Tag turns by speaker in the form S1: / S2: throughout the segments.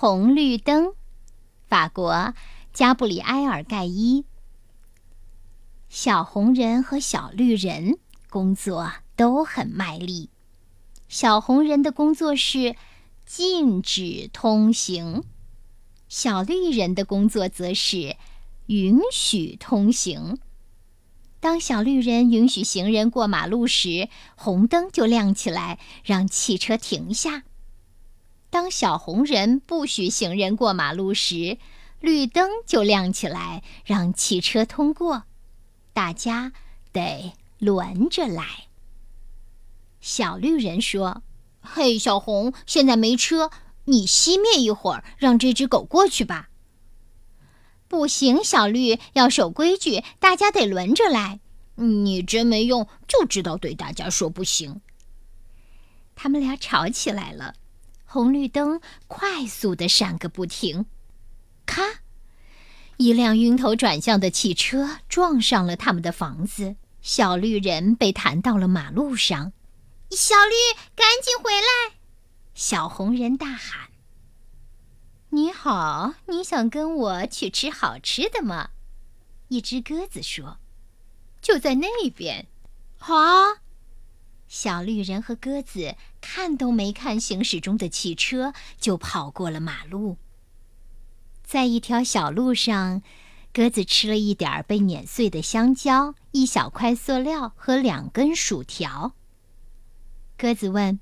S1: 红绿灯，法国加布里埃尔·盖伊。小红人和小绿人工作都很卖力。小红人的工作是禁止通行，小绿人的工作则是允许通行。当小绿人允许行人过马路时，红灯就亮起来，让汽车停下；当小红人不许行人过马路时，绿灯就亮起来，让汽车通过。大家得轮着来。小绿人说：“嘿，小红，现在没车，你熄灭一会儿，让这只狗过去吧。”不行，小绿要守规矩，大家得轮着来。你真没用，就知道对大家说不行。他们俩吵起来了，红绿灯快速的闪个不停，咔！一辆晕头转向的汽车撞上了他们的房子，小绿人被弹到了马路上。
S2: 小绿，赶紧回来！
S1: 小红人大喊：“你好，你想跟我去吃好吃的吗？”一只鸽子说：“就在那边。”
S2: 好。
S1: 小绿人和鸽子看都没看行驶中的汽车，就跑过了马路。在一条小路上，鸽子吃了一点被碾碎的香蕉、一小块塑料和两根薯条。鸽子问：“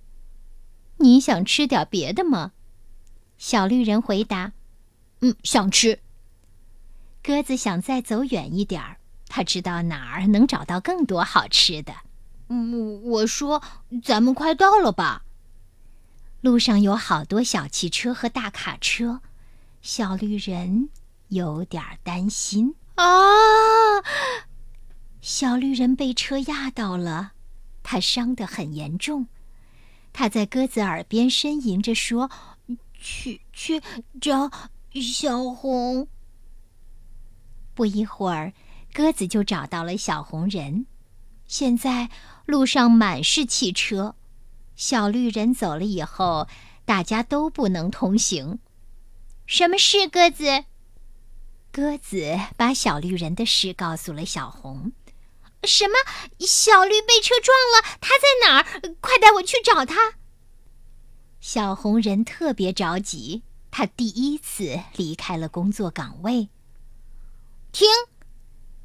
S1: 你想吃点别的吗？”小绿人回答：“嗯，想吃。”鸽子想再走远一点儿，他知道哪儿能找到更多好吃的。
S2: 嗯，我说：“咱们快到了吧？”
S1: 路上有好多小汽车和大卡车。小绿人有点担心
S2: 啊！
S1: 小绿人被车压到了，他伤得很严重。他在鸽子耳边呻吟着说：“
S2: 去去找小红。”
S1: 不一会儿，鸽子就找到了小红人。现在路上满是汽车，小绿人走了以后，大家都不能通行。
S2: 什么事，鸽子？
S1: 鸽子把小绿人的事告诉了小红。
S2: 什么？小绿被车撞了？他在哪儿？快带我去找他！
S1: 小红人特别着急，他第一次离开了工作岗位。
S2: 停！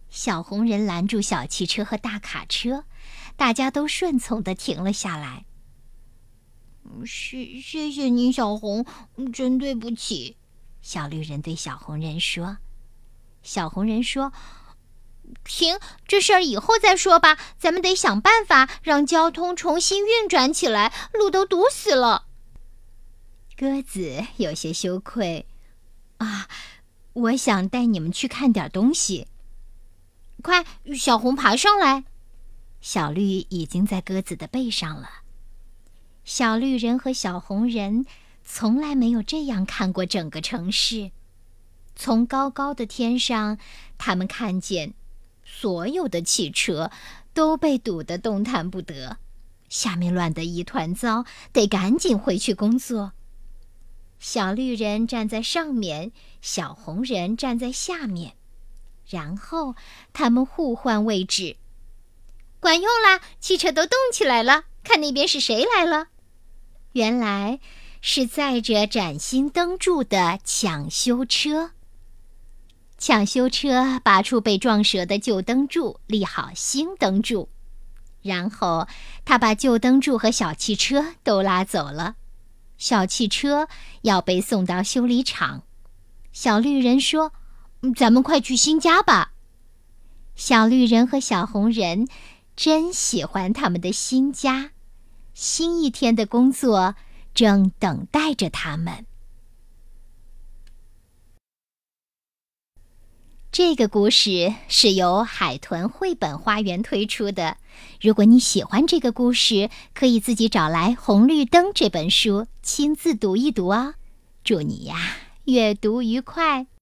S1: 小红人拦住小汽车和大卡车，大家都顺从的停了下来。
S2: 谢谢谢你，小红，真对不起。
S1: 小绿人对小红人说：“小红人说，
S2: 停，这事儿以后再说吧。咱们得想办法让交通重新运转起来，路都堵死了。”
S1: 鸽子有些羞愧，啊，我想带你们去看点东西。
S2: 快，小红爬上来。
S1: 小绿已经在鸽子的背上了。小绿人和小红人。从来没有这样看过整个城市。从高高的天上，他们看见所有的汽车都被堵得动弹不得，下面乱得一团糟，得赶紧回去工作。小绿人站在上面，小红人站在下面，然后他们互换位置。
S2: 管用啦！汽车都动起来了，看那边是谁来了？
S1: 原来。是载着崭新灯柱的抢修车。抢修车拔出被撞折的旧灯柱，立好新灯柱，然后他把旧灯柱和小汽车都拉走了。小汽车要被送到修理厂。小绿人说：“咱们快去新家吧。”小绿人和小红人真喜欢他们的新家。新一天的工作。正等待着他们。这个故事是由海豚绘本花园推出的。如果你喜欢这个故事，可以自己找来《红绿灯》这本书，亲自读一读哦。祝你呀，阅读愉快！